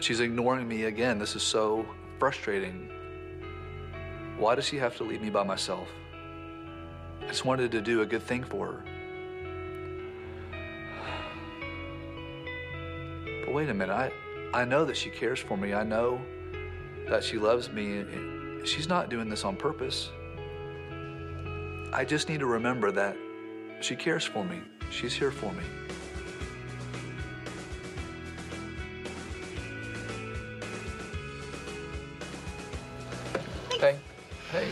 She's ignoring me again. This is so frustrating. Why does she have to leave me by myself? I just wanted to do a good thing for her. But wait a minute, I, I know that she cares for me. I know that she loves me. She's not doing this on purpose. I just need to remember that she cares for me. She's here for me.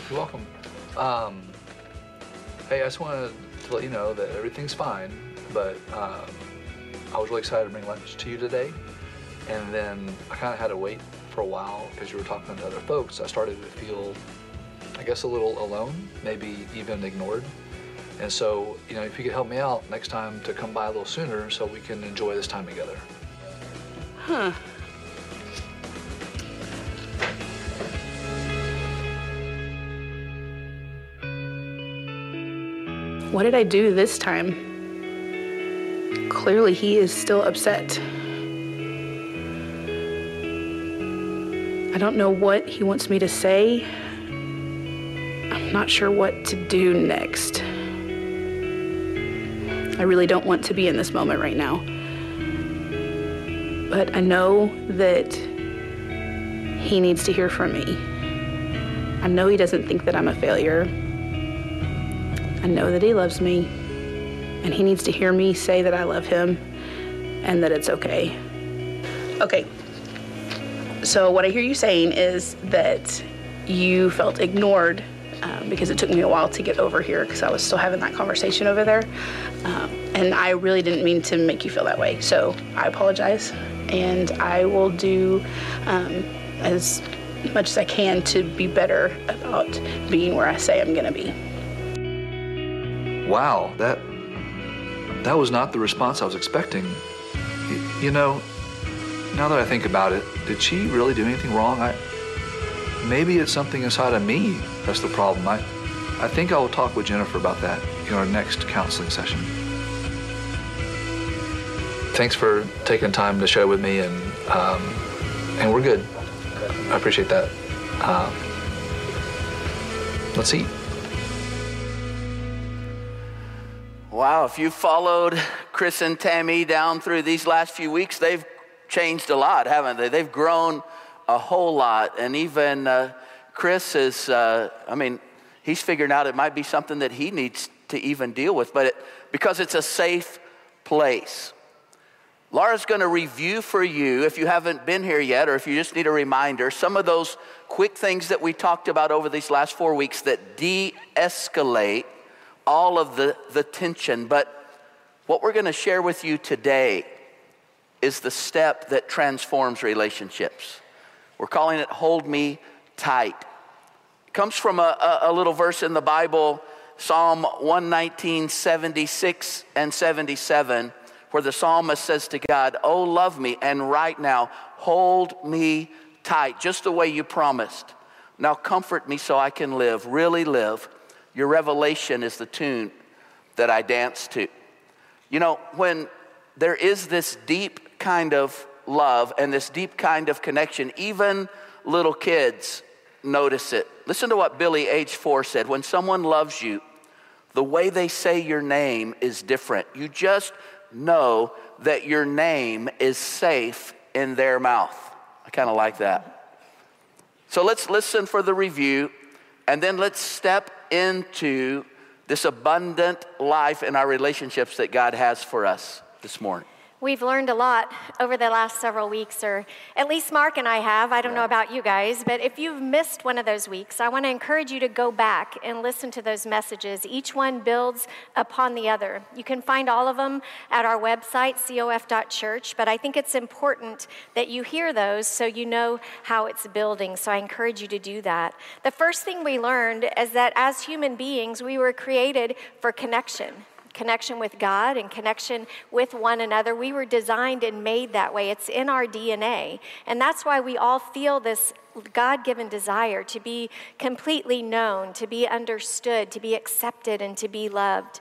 You're welcome. Um, hey, I just wanted to let you know that everything's fine, but um, I was really excited to bring lunch to you today. And then I kind of had to wait for a while because you were talking to other folks. I started to feel, I guess, a little alone, maybe even ignored. And so, you know, if you could help me out next time to come by a little sooner so we can enjoy this time together. Huh. What did I do this time? Clearly, he is still upset. I don't know what he wants me to say. I'm not sure what to do next. I really don't want to be in this moment right now. But I know that he needs to hear from me. I know he doesn't think that I'm a failure. I know that he loves me, and he needs to hear me say that I love him and that it's okay. Okay. So, what I hear you saying is that you felt ignored um, because it took me a while to get over here because I was still having that conversation over there. Um, and I really didn't mean to make you feel that way. So, I apologize, and I will do um, as much as I can to be better about being where I say I'm going to be. Wow, that that was not the response I was expecting. You know, now that I think about it, did she really do anything wrong? I maybe it's something inside of me that's the problem. I I think I will talk with Jennifer about that in our next counseling session. Thanks for taking time to share with me, and um, and we're good. I appreciate that. Um, let's eat. Wow, if you followed Chris and Tammy down through these last few weeks, they've changed a lot, haven't they? They've grown a whole lot. And even uh, Chris is, uh, I mean, he's figuring out it might be something that he needs to even deal with, but it, because it's a safe place. Laura's going to review for you, if you haven't been here yet, or if you just need a reminder, some of those quick things that we talked about over these last four weeks that de escalate all of the, the tension. But what we're going to share with you today is the step that transforms relationships. We're calling it Hold Me Tight. It comes from a, a, a little verse in the Bible, Psalm 119, 76 and 77, where the psalmist says to God, Oh, love me, and right now, hold me tight, just the way you promised. Now comfort me so I can live, really live. Your revelation is the tune that I dance to. You know, when there is this deep kind of love and this deep kind of connection, even little kids notice it. Listen to what Billy, age four, said. When someone loves you, the way they say your name is different. You just know that your name is safe in their mouth. I kind of like that. So let's listen for the review and then let's step into this abundant life in our relationships that God has for us this morning. We've learned a lot over the last several weeks, or at least Mark and I have. I don't know about you guys, but if you've missed one of those weeks, I want to encourage you to go back and listen to those messages. Each one builds upon the other. You can find all of them at our website, cof.church, but I think it's important that you hear those so you know how it's building. So I encourage you to do that. The first thing we learned is that as human beings, we were created for connection connection with God and connection with one another. We were designed and made that way. It's in our DNA. And that's why we all feel this God given desire to be completely known, to be understood, to be accepted, and to be loved.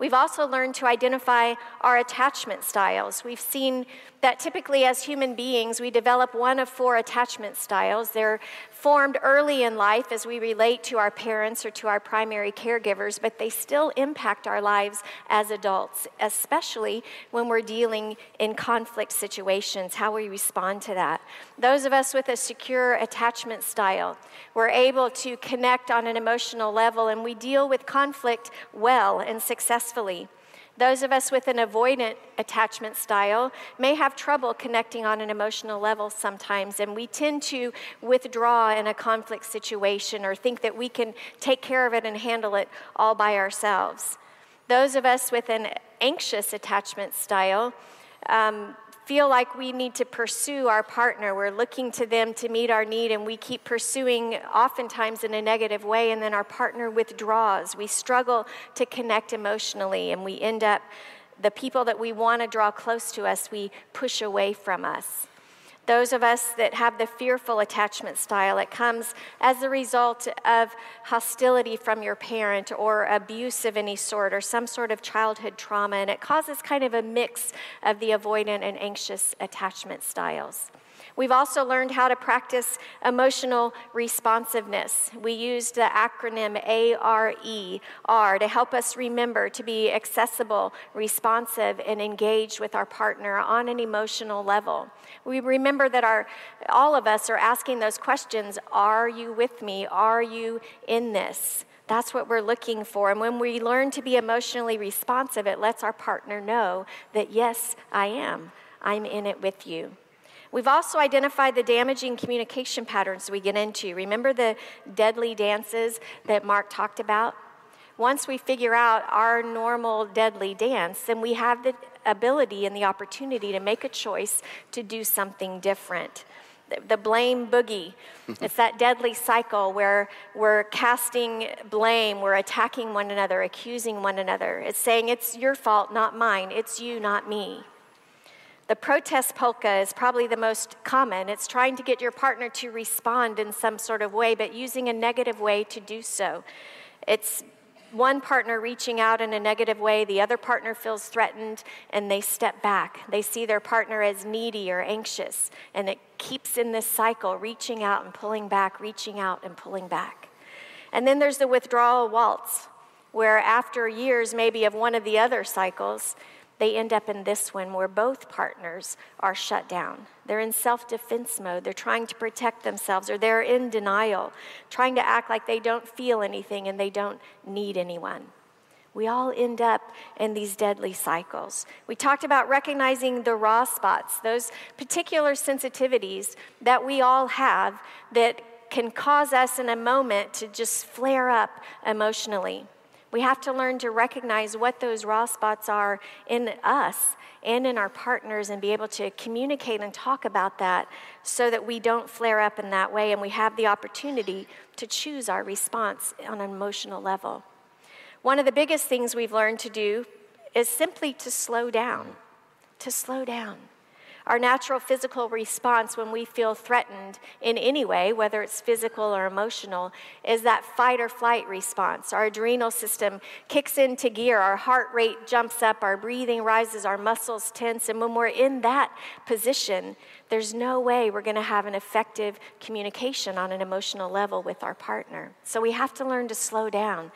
We've also learned to identify our attachment styles. We've seen that typically, as human beings, we develop one of four attachment styles. They're formed early in life as we relate to our parents or to our primary caregivers, but they still impact our lives as adults, especially when we're dealing in conflict situations, how we respond to that. Those of us with a secure attachment style, we're able to connect on an emotional level and we deal with conflict well and successfully. Those of us with an avoidant attachment style may have trouble connecting on an emotional level sometimes, and we tend to withdraw in a conflict situation or think that we can take care of it and handle it all by ourselves. Those of us with an anxious attachment style um, feel like we need to pursue our partner. We're looking to them to meet our need, and we keep pursuing oftentimes in a negative way, and then our partner withdraws. We struggle to connect emotionally, and we end up, the people that we want to draw close to us, we push away from us. Those of us that have the fearful attachment style, it comes as a result of hostility from your parent or abuse of any sort or some sort of childhood trauma, and it causes kind of a mix of the avoidant and anxious attachment styles. We've also learned how to practice emotional responsiveness. We used the acronym ARER to help us remember to be accessible, responsive, and engaged with our partner on an emotional level. We remember that our, all of us are asking those questions Are you with me? Are you in this? That's what we're looking for. And when we learn to be emotionally responsive, it lets our partner know that, yes, I am. I'm in it with you. We've also identified the damaging communication patterns we get into. Remember the deadly dances that Mark talked about? Once we figure out our normal deadly dance, then we have the ability and the opportunity to make a choice to do something different. The blame boogie. it's that deadly cycle where we're casting blame, we're attacking one another, accusing one another. It's saying, It's your fault, not mine. It's you, not me. The protest polka is probably the most common. It's trying to get your partner to respond in some sort of way, but using a negative way to do so. It's one partner reaching out in a negative way, the other partner feels threatened, and they step back. They see their partner as needy or anxious, and it keeps in this cycle, reaching out and pulling back, reaching out and pulling back. And then there's the withdrawal waltz, where after years maybe of one of the other cycles, they end up in this one where both partners are shut down. They're in self defense mode. They're trying to protect themselves or they're in denial, trying to act like they don't feel anything and they don't need anyone. We all end up in these deadly cycles. We talked about recognizing the raw spots, those particular sensitivities that we all have that can cause us in a moment to just flare up emotionally. We have to learn to recognize what those raw spots are in us and in our partners and be able to communicate and talk about that so that we don't flare up in that way and we have the opportunity to choose our response on an emotional level. One of the biggest things we've learned to do is simply to slow down, to slow down. Our natural physical response when we feel threatened in any way, whether it's physical or emotional, is that fight or flight response. Our adrenal system kicks into gear, our heart rate jumps up, our breathing rises, our muscles tense, and when we're in that position, there's no way we're going to have an effective communication on an emotional level with our partner. So we have to learn to slow down.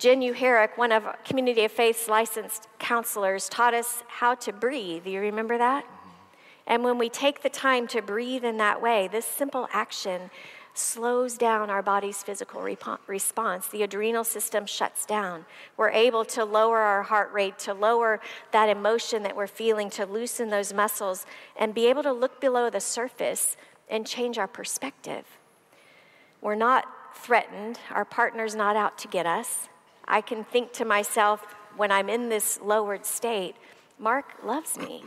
Jen Uharic, one of Community of Faith's licensed counselors, taught us how to breathe. Do you remember that? Mm-hmm. And when we take the time to breathe in that way, this simple action slows down our body's physical response. The adrenal system shuts down. We're able to lower our heart rate, to lower that emotion that we're feeling, to loosen those muscles, and be able to look below the surface and change our perspective. We're not threatened, our partner's not out to get us. I can think to myself when I'm in this lowered state, Mark loves me.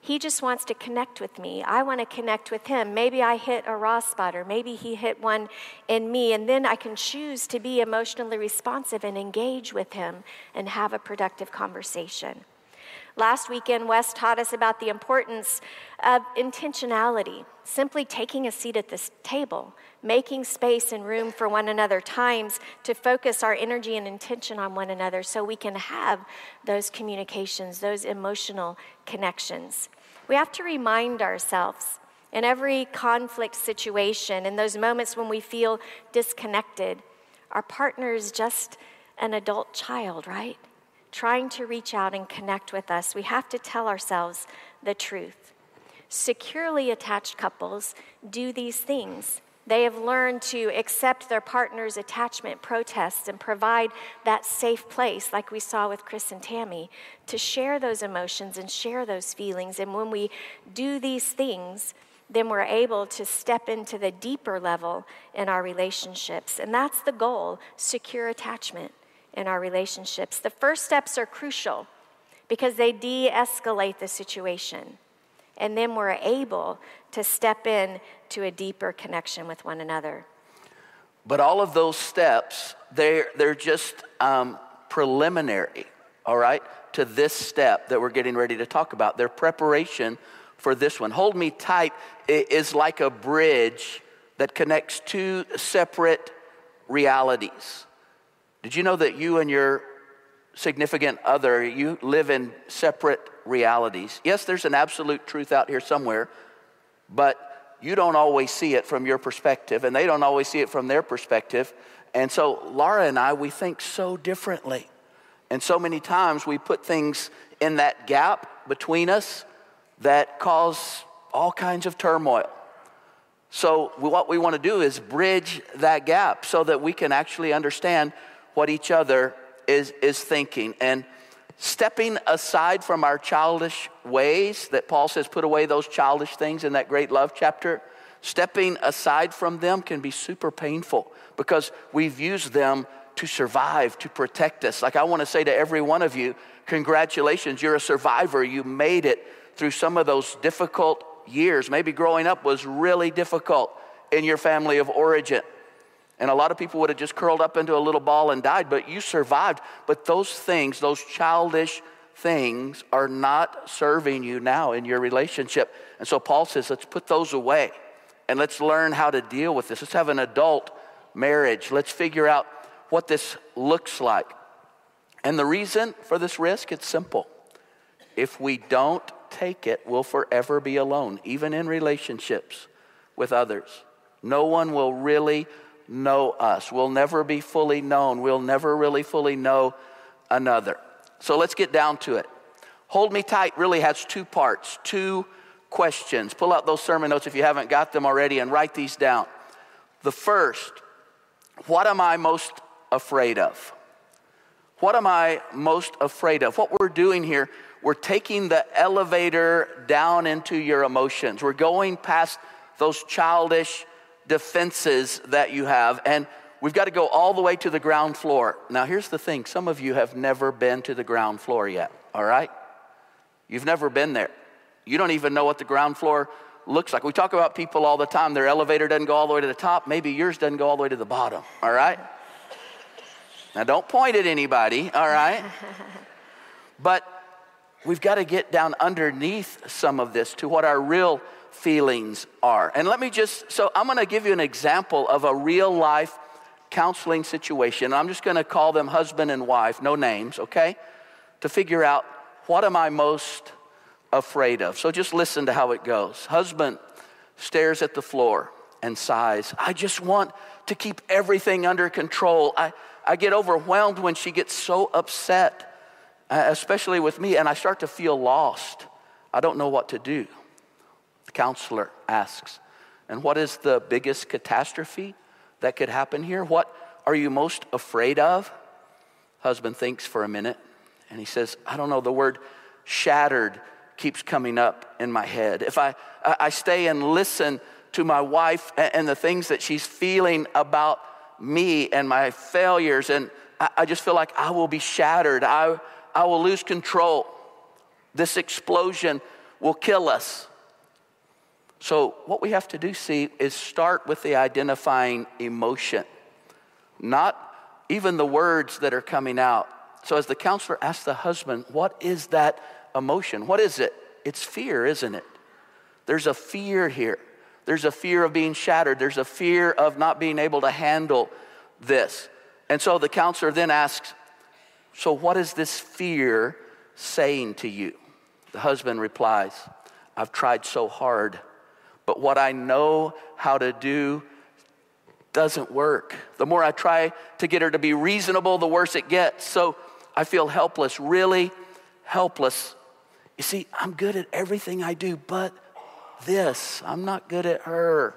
He just wants to connect with me. I want to connect with him. Maybe I hit a raw spot, or maybe he hit one in me, and then I can choose to be emotionally responsive and engage with him and have a productive conversation. Last weekend, Wes taught us about the importance of intentionality, simply taking a seat at this table making space and room for one another, times to focus our energy and intention on one another so we can have those communications, those emotional connections. We have to remind ourselves in every conflict situation, in those moments when we feel disconnected, our partner is just an adult child, right? Trying to reach out and connect with us. We have to tell ourselves the truth. Securely attached couples do these things. They have learned to accept their partner's attachment protests and provide that safe place, like we saw with Chris and Tammy, to share those emotions and share those feelings. And when we do these things, then we're able to step into the deeper level in our relationships. And that's the goal secure attachment in our relationships. The first steps are crucial because they de escalate the situation. And then we're able to step in to a deeper connection with one another. But all of those steps, they're, they're just um, preliminary, all right, to this step that we're getting ready to talk about. They're preparation for this one. Hold Me Tight is like a bridge that connects two separate realities. Did you know that you and your significant other, you live in separate realities? Yes, there's an absolute truth out here somewhere, but you don't always see it from your perspective, and they don't always see it from their perspective. And so, Laura and I, we think so differently. And so many times we put things in that gap between us that cause all kinds of turmoil. So, what we want to do is bridge that gap so that we can actually understand what each other is, is thinking. And stepping aside from our childish ways, that Paul says, put away those childish things in that great love chapter, stepping aside from them can be super painful because we've used them to survive, to protect us. Like I want to say to every one of you, congratulations, you're a survivor. You made it through some of those difficult years. Maybe growing up was really difficult in your family of origin. And a lot of people would have just curled up into a little ball and died, but you survived. But those things, those childish things, are not serving you now in your relationship. And so Paul says, let's put those away and let's learn how to deal with this. Let's have an adult marriage. Let's figure out what this looks like. And the reason for this risk, it's simple. If we don't take it, we'll forever be alone, even in relationships with others. No one will really know us. We'll never be fully known. We'll never really fully know another. So let's get down to it. Hold Me Tight really has two parts, two questions. Pull out those sermon notes if you haven't got them already and write these down. The first, what am I most afraid of? What am I most afraid of? What we're doing here, we're taking the elevator down into your emotions. We're going past those childish defenses that you have, and we've got to go all the way to the ground floor. Now, here's the thing some of you have never been to the ground floor yet, all right? You've never been there. You don't even know what the ground floor looks like. We talk about people all the time. Their elevator doesn't go all the way to the top. Maybe yours doesn't go all the way to the bottom, all right? Now, don't point at anybody, all right? But we've got to get down underneath some of this to what our real feelings are. And let me just, so I'm going to give you an example of a real life counseling situation. I'm just going to call them husband and wife, no names, okay? To figure out what am I most afraid of. So just listen to how it goes. Husband stares at the floor and sighs, I just want to keep everything under control. I, I get overwhelmed when she gets so upset, Uh, especially with me, and I start to feel lost. I don't know what to do The counselor asks. And what is the biggest catastrophe that could happen here? What are you most afraid of? Husband thinks for a minute and he says, I don't know, the word shattered keeps coming up in my head. If I, I stay and listen to my wife and the things that she's feeling about me and my failures, and I just feel like I will be shattered. I, I will lose control. This explosion will kill us. So, what we have to do, see, is start with the identifying emotion, not even the words that are coming out. So, as the counselor asks the husband, What is that emotion? What is it? It's fear, isn't it? There's a fear here. There's a fear of being shattered. There's a fear of not being able to handle this. And so the counselor then asks, So, what is this fear saying to you? The husband replies, I've tried so hard, but what I know how to do doesn't work. The more I try to get her to be reasonable, the worse it gets. So I feel helpless, really helpless. You see, I'm good at everything I do, but this, I'm not good at her.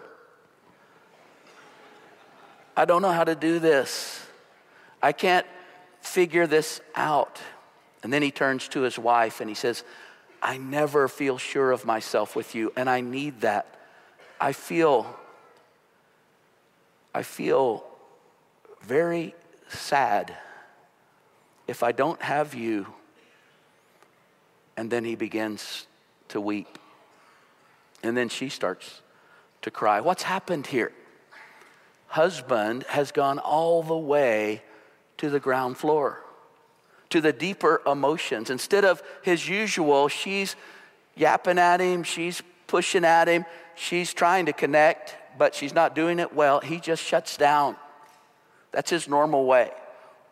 I don't know how to do this. I can't figure this out. And then he turns to his wife and he says, I never feel sure of myself with you, and I need that. I feel, I feel very sad if I don't have you. And then he begins to weep. And then she starts to cry. What's happened here? Husband has gone all the way to the ground floor, to the deeper emotions. Instead of his usual, she's yapping at him, she's pushing at him, she's trying to connect, but she's not doing it well. He just shuts down. That's his normal way.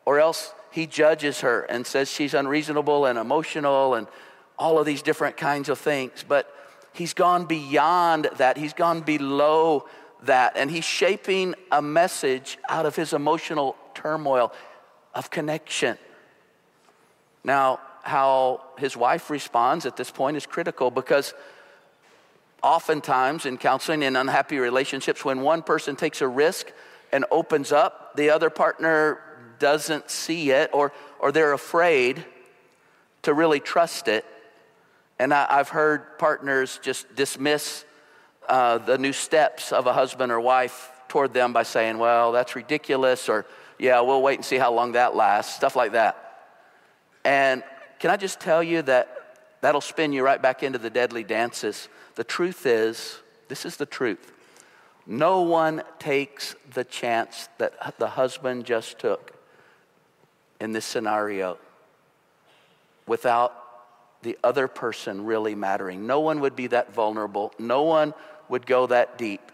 Or else he judges her and says she's unreasonable and emotional and all of these different kinds of things. But he's gone beyond that, he's gone below that, and he's shaping a message out of his emotional turmoil of connection. Now, how his wife responds at this point is critical because oftentimes in counseling in unhappy relationships, when one person takes a risk and opens up, the other partner doesn't see it or, or they're afraid to really trust it. And I, have heard partners just dismiss uh, the new steps of a husband or wife toward them by saying, well, that's ridiculous, or yeah, we'll wait and see how long that lasts, stuff like that. And can I just tell you that that'll spin you right back into the deadly dances? The truth is, this is the truth. No one takes the chance that the husband just took in this scenario without the other person really mattering. No one would be that vulnerable. No one would go that deep.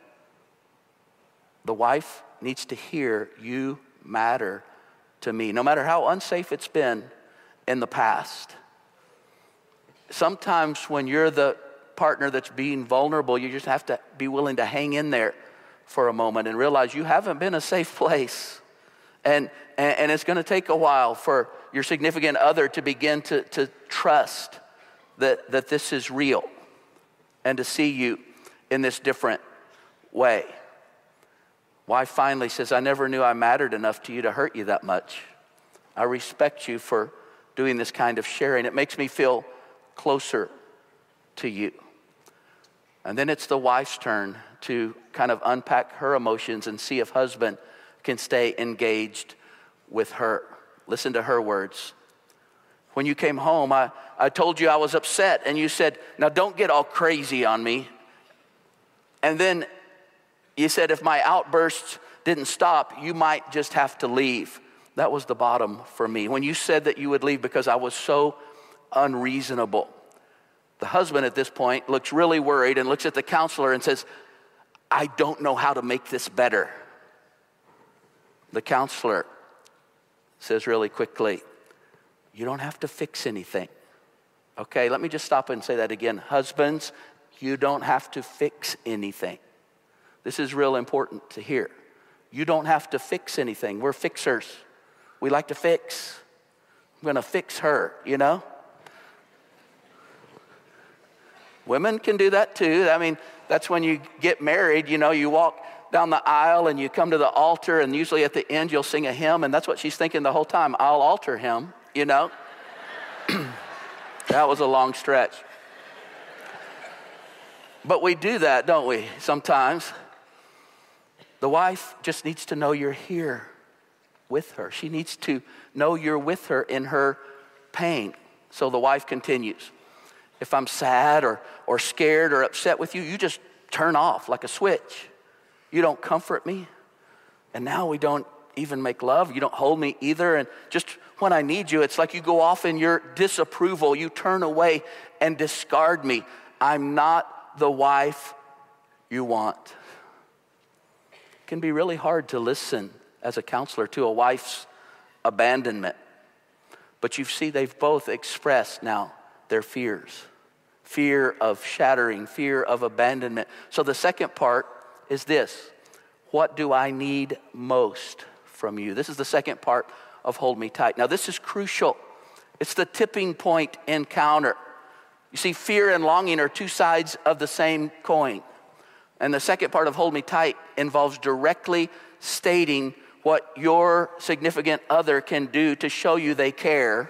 The wife needs to hear you matter to me, no matter how unsafe it's been in the past. Sometimes when you're the partner that's being vulnerable, you just have to be willing to hang in there for a moment and realize you haven't been a safe place. And, and, it's going to take a while for your significant other to begin to, to trust that, that this is real and to see you in this different way. Wife finally says, I never knew I mattered enough to you to hurt you that much. I respect you for doing this kind of sharing. It makes me feel closer to you. And then it's the wife's turn to kind of unpack her emotions and see if husband can stay engaged with her. Listen to her words. When you came home, I, I told you I was upset, and you said, Now don't get all crazy on me. And then you said, If my outbursts didn't stop, you might just have to leave. That was the bottom for me. When you said that you would leave because I was so unreasonable. The husband at this point looks really worried and looks at the counselor and says, I don't know how to make this better. The counselor says really quickly, You don't have to fix anything. Okay, let me just stop and say that again. Husbands, you don't have to fix anything. This is real important to hear. You don't have to fix anything. We're fixers. We like to fix. I'm going to fix her, you know? Women can do that too. I mean, that's when you get married, you know, you walk down the aisle and you come to the altar, and usually at the end you'll sing a hymn, and that's what she's thinking the whole time I'll alter him, you know? that was a long stretch. But we do that, don't we, sometimes? The wife just needs to know you're here with her. She needs to know you're with her in her pain. So the wife continues. If I'm sad or, or scared or upset with you, you just turn off like a switch. You don't comfort me. And now we don't even make love. You don't hold me either. And just when I need you, it's like you go off in your disapproval. You turn away and discard me. I'm not the wife you want can be really hard to listen as a counselor to a wife's abandonment. But you see, they've both expressed now their fears fear of shattering, fear of abandonment. So the second part is this What do I need most from you? This is the second part of Hold Me Tight. Now, this is crucial. It's the tipping point encounter. You see, fear and longing are two sides of the same coin. And the second part of Hold Me Tight involves directly stating what your significant other can do to show you they care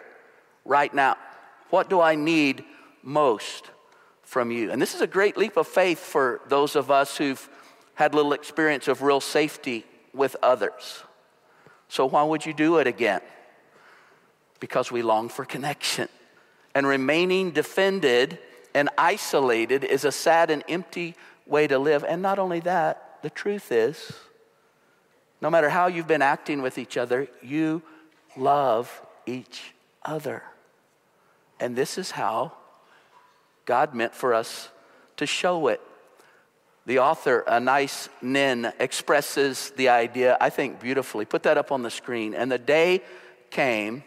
right now. What do I need most from you? And this is a great leap of faith for those of us who've had little experience of real safety with others. So, why would you do it again? Because we long for connection. And remaining defended and isolated is a sad and empty way to live. And not only that, the truth is, no matter how you've been acting with each other, you love each other. And this is how God meant for us to show it. The author, Anais Nin, expresses the idea, I think, beautifully. Put that up on the screen. And the day came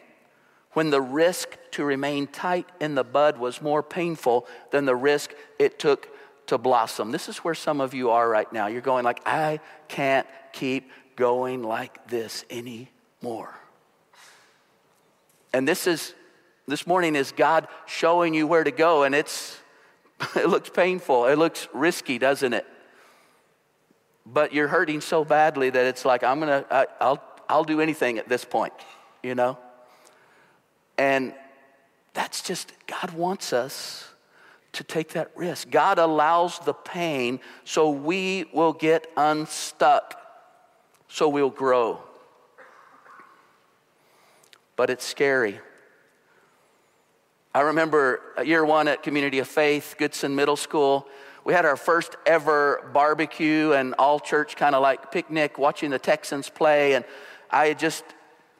when the risk to remain tight in the bud was more painful than the risk it took to blossom. This is where some of you are right now. You're going like, I can't keep going like this anymore. And this is this morning is God showing you where to go and it's it looks painful. It looks risky, doesn't it? But you're hurting so badly that it's like I'm going to I'll I'll do anything at this point, you know? And that's just God wants us to take that risk. God allows the pain so we will get unstuck so we'll grow. But it's scary. I remember year one at Community of Faith, Goodson Middle School. We had our first ever barbecue and all church kind of like picnic watching the Texans play. And I had just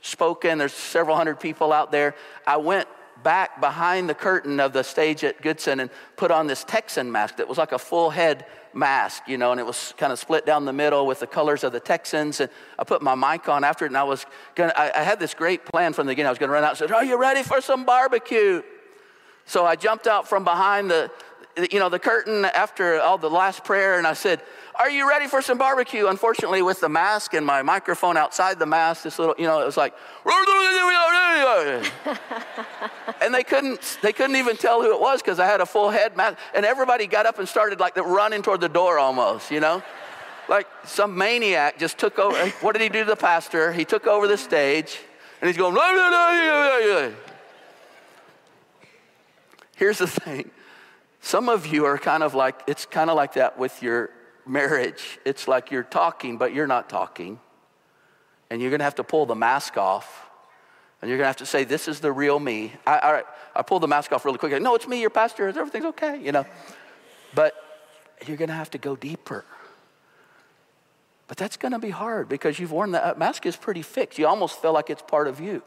spoken. There's several hundred people out there. I went back behind the curtain of the stage at Goodson and put on this Texan mask that was like a full head mask, you know, and it was kind of split down the middle with the colors of the Texans. And I put my mic on after it, and I was gonna, I, I had this great plan from the beginning. I was gonna run out and say, Are you ready for some barbecue? So I jumped out from behind the, you know, the curtain after all the last prayer, and I said, Are you ready for some barbecue? Unfortunately, with the mask and my microphone outside the mask, this little, you know, it was like, and they couldn't, they couldn't even tell who it was because I had a full head mask, and everybody got up and started like running toward the door almost, you know, like some maniac just took over. What did he do to the pastor? He took over the stage, and he's going. Here's the thing some of you are kind of like, it's kind of like that with your marriage. It's like you're talking, but you're not talking. And you're going to have to pull the mask off. And you're going to have to say, This is the real me. I, I, I pull the mask off really quick. No, it's me, your pastor. Everything's okay, you know. But you're going to have to go deeper. But that's going to be hard because you've worn that uh, mask is pretty fixed. You almost feel like it's part of you.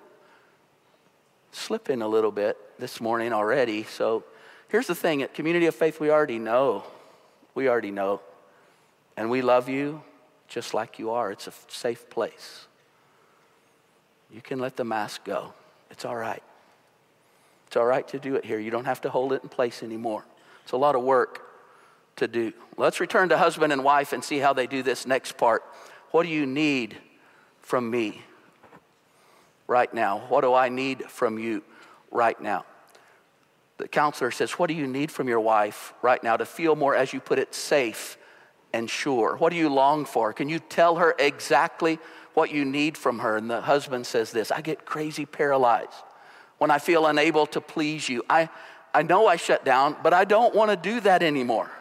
Slipping a little bit this morning already. So Here's the thing at Community of Faith, we already know. We already know. And we love you just like you are. It's a safe place. You can let the mask go. It's all right. It's all right to do it here. You don't have to hold it in place anymore. It's a lot of work to do. Let's return to husband and wife and see how they do this next part. What do you need from me right now? What do I need from you right now? The counselor says, What do you need from your wife right now to feel more, as you put it, safe and sure? What do you long for? Can you tell her exactly what you need from her? And the husband says this I get crazy paralyzed when I feel unable to please you. I, I know I shut down, but I don't want to do that anymore.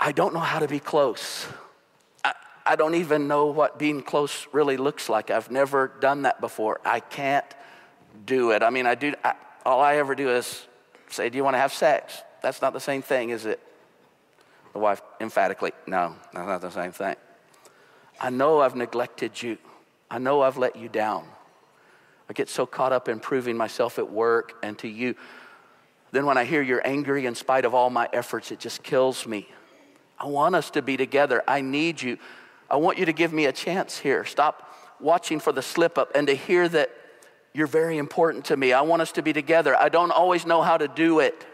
I don't know how to be close. I, don't even know what being close really looks like. I've never done that before. I can't do it. I mean, I do. I, all I ever do is say, Do you want to have sex? That's not the same thing, is it? The wife emphatically, No, that's not the same thing. I know I've neglected you. I know I've let you down. I get so caught up in proving myself at work and to you. Then when I hear you're angry in spite of all my efforts, it just kills me. I want us to be together. I need you. I want you to give me a chance here. Stop watching for the slip up and to hear that you're very important to me. I want us to be together. I don't always know how to do it.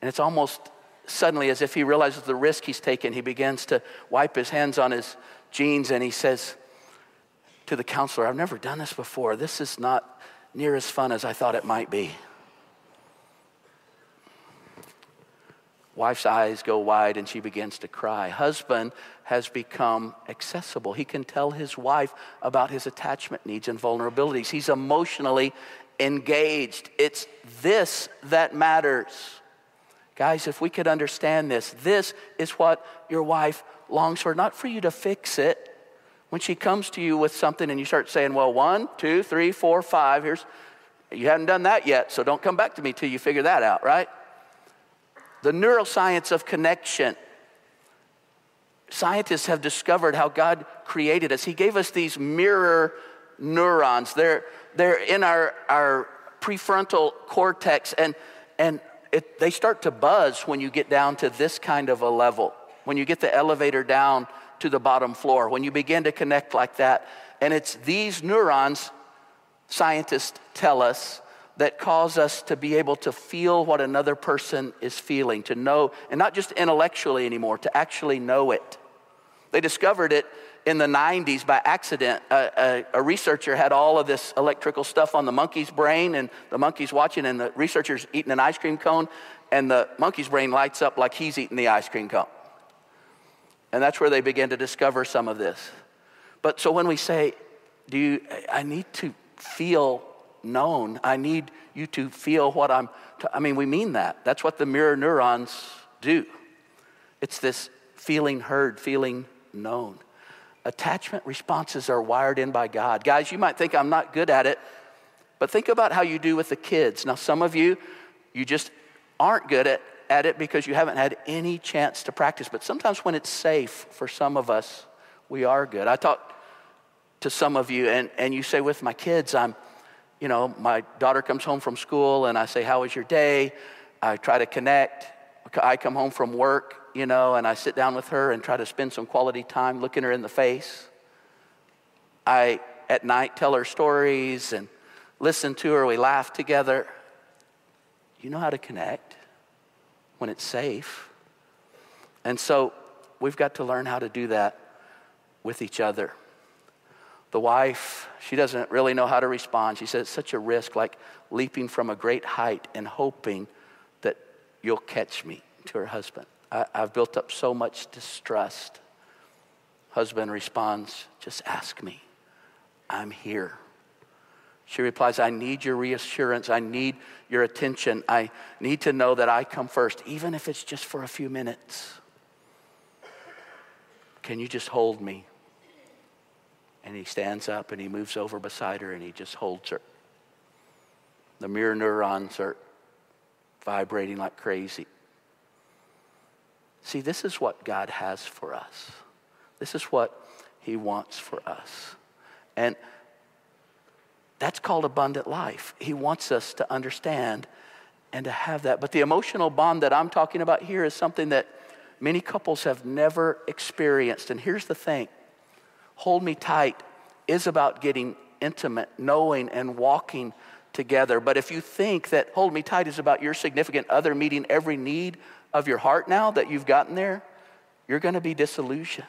And it's almost suddenly as if he realizes the risk he's taken. He begins to wipe his hands on his jeans and he says to the counselor, I've never done this before. This is not near as fun as I thought it might be. Wife's eyes go wide and she begins to cry. Husband has become accessible. He can tell his wife about his attachment needs and vulnerabilities. He's emotionally engaged. It's this that matters. Guys, if we could understand this, this is what your wife longs for, not for you to fix it. When she comes to you with something and you start saying, well, one, two, three, four, five, here's, you haven't done that yet, so don't come back to me till you figure that out, right? The neuroscience of connection. Scientists have discovered how God created us. He gave us these mirror neurons. They're, they're in our, our prefrontal cortex, and, and it, they start to buzz when you get down to this kind of a level, when you get the elevator down to the bottom floor, when you begin to connect like that. And it's these neurons, scientists tell us, that cause us to be able to feel what another person is feeling, to know, and not just intellectually anymore, to actually know it. They discovered it in the 90s by accident. A, a, a, researcher had all of this electrical stuff on the monkey's brain, and the monkey's watching, and the researcher's eating an ice cream cone, and the monkey's brain lights up like he's eating the ice cream cone. And that's where they began to discover some of this. But so when we say, Do you, I need to feel known. I need you to feel what I'm, t- I mean, we mean that. That's what the mirror neurons do. It's this feeling heard, feeling known. Attachment responses are wired in by God. Guys, you might think I'm not good at it, but think about how you do with the kids. Now, some of you, you just aren't good at, at it because you haven't had any chance to practice. But sometimes when it's safe for some of us, we are good. I talked to some of you, and, and you say, with my kids, I'm you know, my daughter comes home from school and I say, How was your day? I try to connect. I come home from work, you know, and I sit down with her and try to spend some quality time looking her in the face. I, at night, tell her stories and listen to her. We laugh together. You know how to connect when it's safe. And so we've got to learn how to do that with each other. The wife, she doesn't really know how to respond. She says it's such a risk, like leaping from a great height and hoping that you'll catch me to her husband. I, I've built up so much distrust. Husband responds, just ask me. I'm here. She replies, I need your reassurance. I need your attention. I need to know that I come first, even if it's just for a few minutes. Can you just hold me? And he stands up and he moves over beside her and he just holds her. The mirror neurons are vibrating like crazy. See, this is what God has for us. This is what he wants for us. And that's called abundant life. He wants us to understand and to have that. But the emotional bond that I'm talking about here is something that many couples have never experienced. And here's the thing hold me tight is about getting intimate, knowing, and walking together. But if you think that hold me tight is about your significant other meeting every need of your heart now that you've gotten there, you're going to be disillusioned.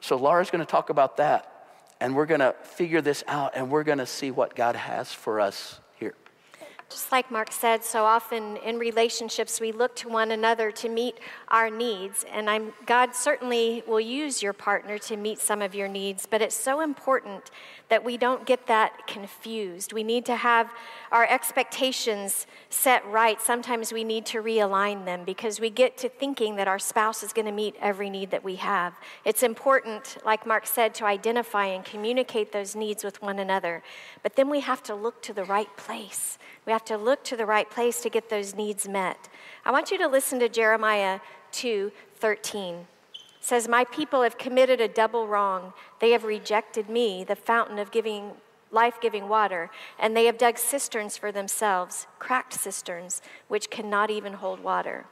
So, Laura's going to talk about that, and we're going to figure this out, and we're going to see what God has for us just like Mark said, so often in relationships we look to one another to meet our needs. And I'm, God certainly will use your partner to meet some of your needs, but it's so important that we don't get that confused. We need to have our expectations set right. Sometimes we need to realign them because we get to thinking that our spouse is going to meet every need that we have. It's important, like Mark said, to identify and communicate those needs with one another. But then we have to look to the right place. We have to look to the right place to get those needs met. I want you to listen to Jeremiah 2 13 says, My people have committed a double wrong. They have rejected me, the fountain of giving life giving water, and they have dug cisterns for themselves, cracked cisterns, which cannot even hold water.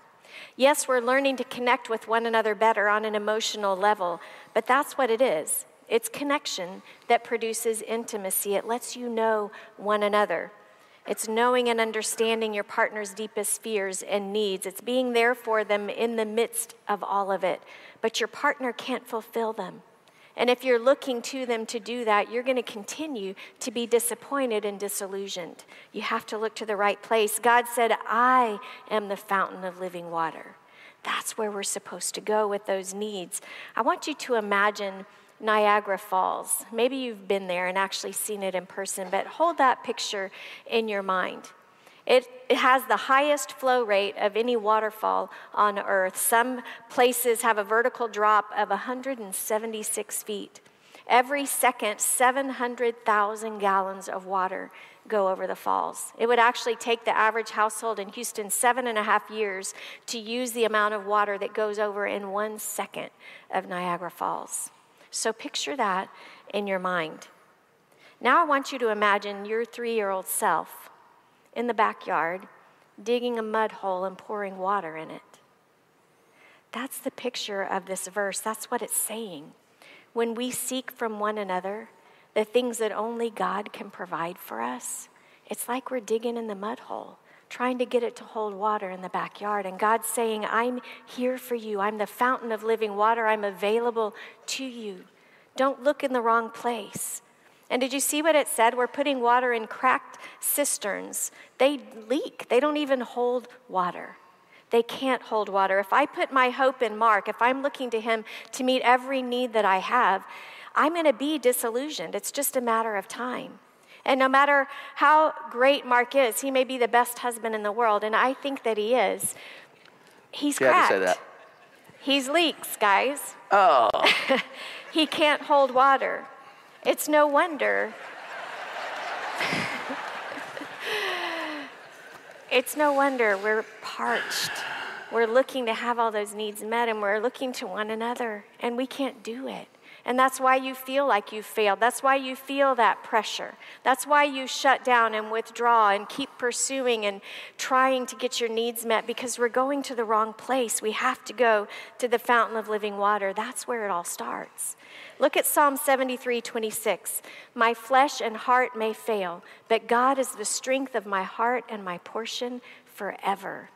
Yes, we're learning to connect with one another better on an emotional level, but that's what it is. It's connection that produces intimacy. It lets you know one another. It's knowing and understanding your partner's deepest fears and needs. It's being there for them in the midst of all of it. But your partner can't fulfill them. And if you're looking to them to do that, you're going to continue to be disappointed and disillusioned. You have to look to the right place. God said, I am the fountain of living water. That's where we're supposed to go with those needs. I want you to imagine Niagara Falls. Maybe you've been there and actually seen it in person, but hold that picture in your mind. It, it, has the highest flow rate of any waterfall on earth. Some places have a vertical drop of 176 feet. Every second, 700,000 gallons of water go over the falls. It would actually take the average household in Houston seven and a half years to use the amount of water that goes over in one second of Niagara Falls. So picture that in your mind. Now I want you to imagine your three year old self in the backyard digging a mud hole and pouring water in it. That's the picture of this verse. That's what it's saying. When we seek from one another the things that only God can provide for us, it's like we're digging in the mud hole, trying to get it to hold water in the backyard. And God's saying, I'm here for you. I'm the fountain of living water. I'm available to you. Don't look in the wrong place. And did you see what it said? We're putting water in cracked cisterns. They leak, they don't even hold water. They can't hold water. If I put my hope in Mark, if I'm looking to him to meet every need that I have, I'm going to be disillusioned. It's just a matter of time. And no matter how great Mark is, he may be the best husband in the world, and I think that he is. He's You had to cracked. say that. He's leaks, guys. Oh, he can't hold water. It's no wonder. it's no wonder we're parched. We're looking to have all those needs met, and we're looking to one another, and we can't do it. And that's why you feel like you failed. That's why you feel that pressure. That's why you shut down and withdraw and keep pursuing and trying to get your needs met because we're going to the wrong place. We have to go to the fountain of living water. That's where it all starts. Look at Psalm 73 26. My flesh and heart may fail, but God is the strength of my heart and my portion forever.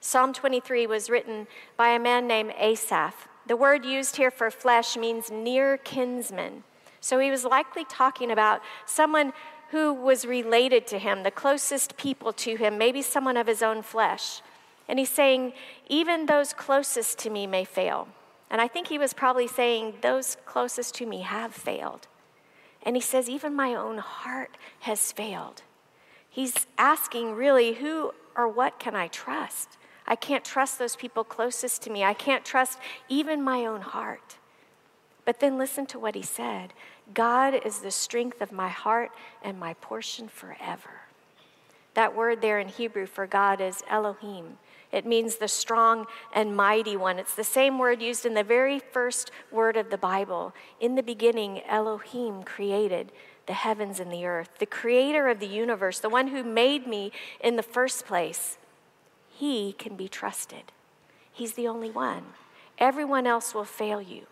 Psalm 23 was written by a man named Asaph. The word used here for flesh means near kinsman. So he was likely talking about someone who was related to him, the closest people to him, maybe someone of his own flesh. And he's saying, even those closest to me may fail. And I think he was probably saying, those closest to me have failed. And he says, even my own heart has failed. He's asking, really, who or what can I trust? I can't trust those people closest to me. I can't trust even my own heart. But then listen to what he said God is the strength of my heart and my portion forever. That word there in Hebrew for God is Elohim. It means the strong and mighty one. It's the same word used in the very first word of the Bible. In the beginning, Elohim created the heavens and the earth, the creator of the universe, the one who made me in the first place. He can be trusted. He's the only one. Everyone else will fail you.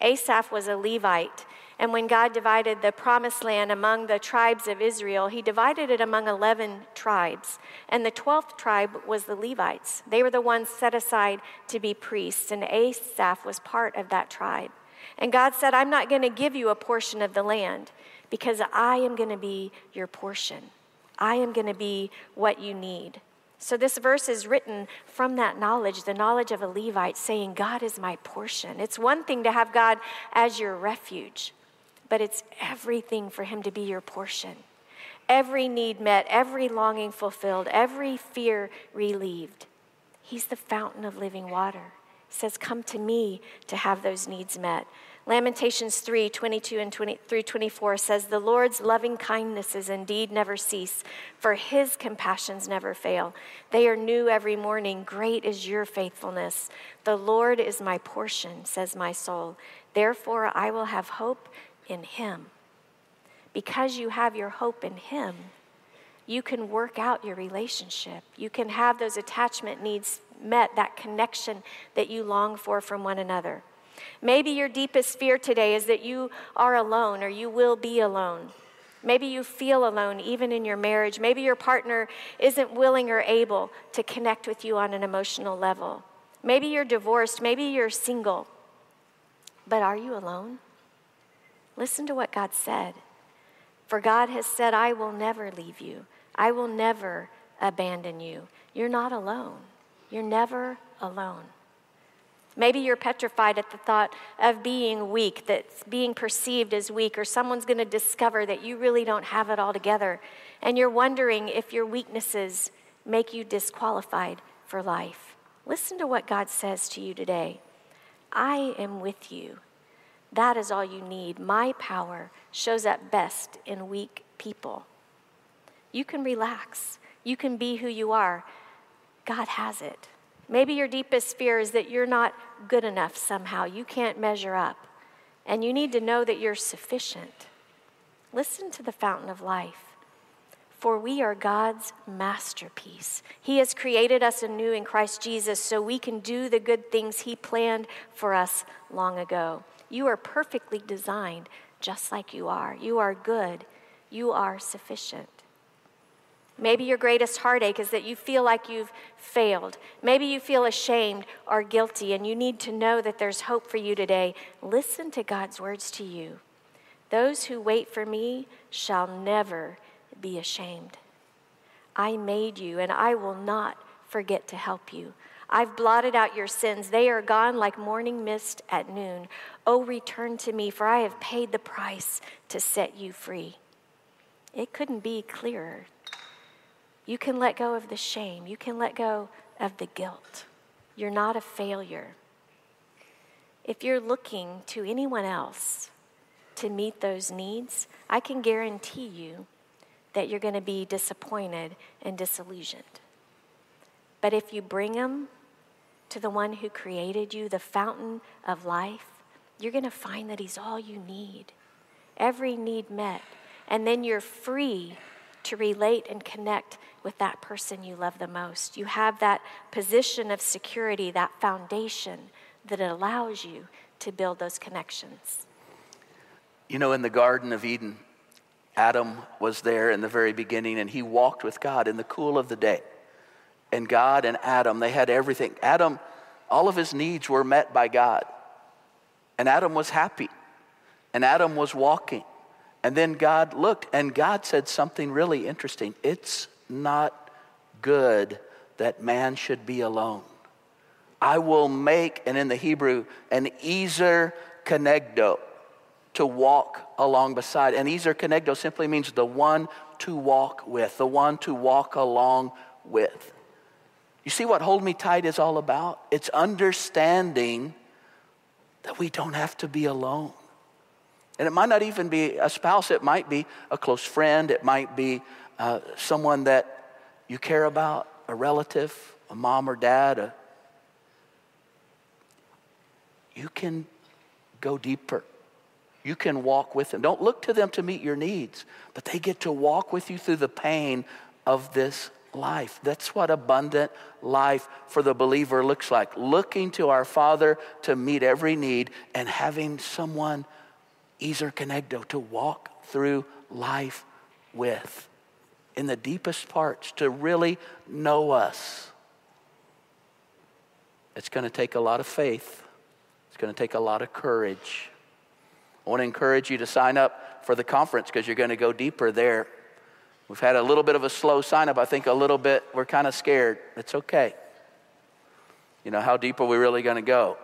Asaph was a Levite, and when God divided the promised land among the tribes of Israel, he divided it among 11 tribes. And the 12th tribe was the Levites. They were the ones set aside to be priests, and Asaph was part of that tribe. And God said, I'm not going to give you a portion of the land because I am going to be your portion. I am going to be what you need. So, this verse is written from that knowledge, the knowledge of a Levite saying, God is my portion. It's one thing to have God as your refuge, but it's everything for Him to be your portion. Every need met, every longing fulfilled, every fear relieved. He's the fountain of living water. He says, Come to me to have those needs met. Lamentations 3 22 and 20, through 24 says, The Lord's loving kindnesses indeed never cease, for his compassions never fail. They are new every morning. Great is your faithfulness. The Lord is my portion, says my soul. Therefore, I will have hope in him. Because you have your hope in him, you can work out your relationship. You can have those attachment needs met, that connection that you long for from one another. Maybe your deepest fear today is that you are alone or you will be alone. Maybe you feel alone even in your marriage. Maybe your partner isn't willing or able to connect with you on an emotional level. Maybe you're divorced. Maybe you're single. But are you alone? Listen to what God said. For God has said, I will never leave you, I will never abandon you. You're not alone. You're never alone. Maybe you're petrified at the thought of being weak, that's being perceived as weak, or someone's going to discover that you really don't have it all together. And you're wondering if your weaknesses make you disqualified for life. Listen to what God says to you today I am with you. That is all you need. My power shows up best in weak people. You can relax, you can be who you are. God has it. Maybe your deepest fear is that you're not good enough somehow. You can't measure up. And you need to know that you're sufficient. Listen to the fountain of life. For we are God's masterpiece. He has created us anew in Christ Jesus so we can do the good things He planned for us long ago. You are perfectly designed just like you are. You are good. You are sufficient. Maybe your greatest heartache is that you feel like you've failed. Maybe you feel ashamed or guilty, and you need to know that there's hope for you today. Listen to God's words to you. Those who wait for me shall never be ashamed. I made you, and I will not forget to help you. I've blotted out your sins. They are gone like morning mist at noon. Oh, return to me, for I have paid the price to set you free. It couldn't be clearer you can let go of the shame. You can let go of the guilt. You're not a failure. If you're looking to anyone else to meet those needs, I can guarantee you that you're going to be disappointed and disillusioned. But if you bring them to the one who created you, the fountain of life, you're going to find that He's all you need. Every need met. And then you're free to relate and connect with that person you love the most. You have that position of security, that foundation that allows you to build those connections. You know, in the Garden of Eden, Adam was there in the very beginning and he walked with God in the cool of the day. And God and Adam, they had everything. Adam, all of his needs were met by God. And Adam was happy. And Adam was walking. And then God looked and God said something really interesting. It's not good that man should be alone. I will make, and in the Hebrew, an ezer kenegdo, to walk along beside. And ezer kenegdo simply means the one to walk with, the one to walk along with. You see what Hold Me Tight is all about? It's understanding that we don't have to be alone. And it might not even be a spouse, it might be a close friend, it might be uh, someone that you care about, a relative, a mom or dad, a, you can go deeper. You can walk with them. Don't look to them to meet your needs, but they get to walk with you through the pain of this life. That's what abundant life for the believer looks like. Looking to our Father to meet every need and having someone, kenegdo, to walk through life with in the deepest parts to really know us. It's going to take a lot of faith, it's going to take a lot of courage. I want to encourage you to sign up for the conference because you're going to go deeper there. We've had a little bit of a slow sign up. I think a little bit, we're kind of scared. It's okay. You know, how deep are we really going to go?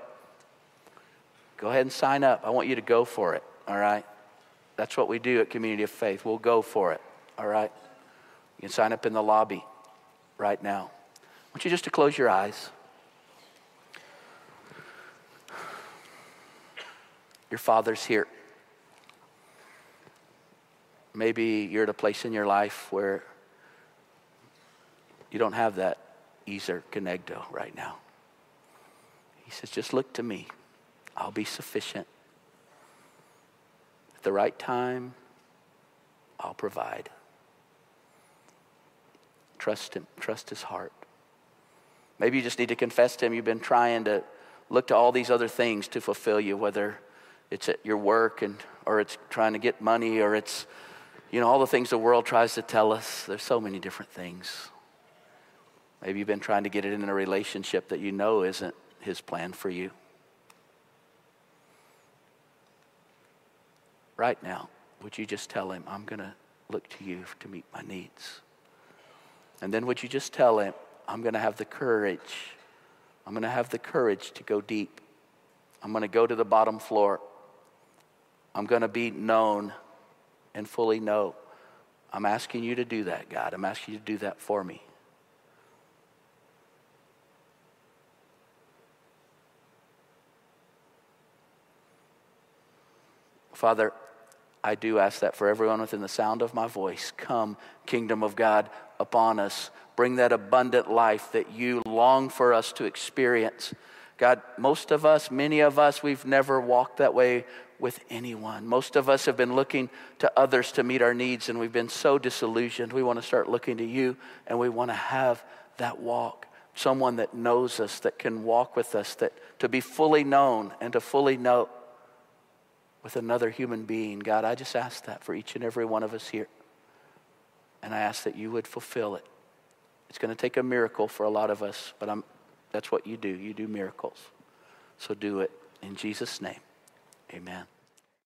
Go ahead and sign up. I want you to go for it, all right? That's what we do at Community of Faith. We'll go for it, all right? You can sign up in the lobby right now. I want you just to close your eyes. Your father's here. Maybe you're at a place in your life where you don't have that Ezer Kenegdo right now. He says, just look to me. I'll be sufficient. At the right time, I'll provide. Trust Him, trust His heart. Maybe you just need to confess to Him you've been trying to look to all these other things to fulfill you, whether it's at your work and or it's trying to get money or it's you know all the things the world tries to tell us. There's so many different things. Maybe you've been trying to get it in a relationship that you know isn't his plan for you. Right now, would you just tell him, I'm going to look to you to meet my needs? And then would you just tell him, I'm going to have the courage. I'm going to have the courage to go deep. I'm going to go to the bottom floor. I'm going to be known and fully know. I'm asking you to do that, God. I'm asking you to do that for me. Father, I do ask that for everyone within the sound of my voice. Come, kingdom of God, upon us. Bring that abundant life that you long for us to experience. God, most of us, many of us, we've never walked that way with anyone. Most of us have been looking to others to meet our needs, and we've been so disillusioned. We want to start looking to you, and we want to have that walk. Someone that knows us, that can walk with us, that to be fully known and to fully know with another human being. God, I just ask that for each and every one of us here. And I ask that you would fulfill it. It's going to take a miracle for a lot of us, but I'm, that's what you do. You do miracles. So do it in Jesus' name. Amen.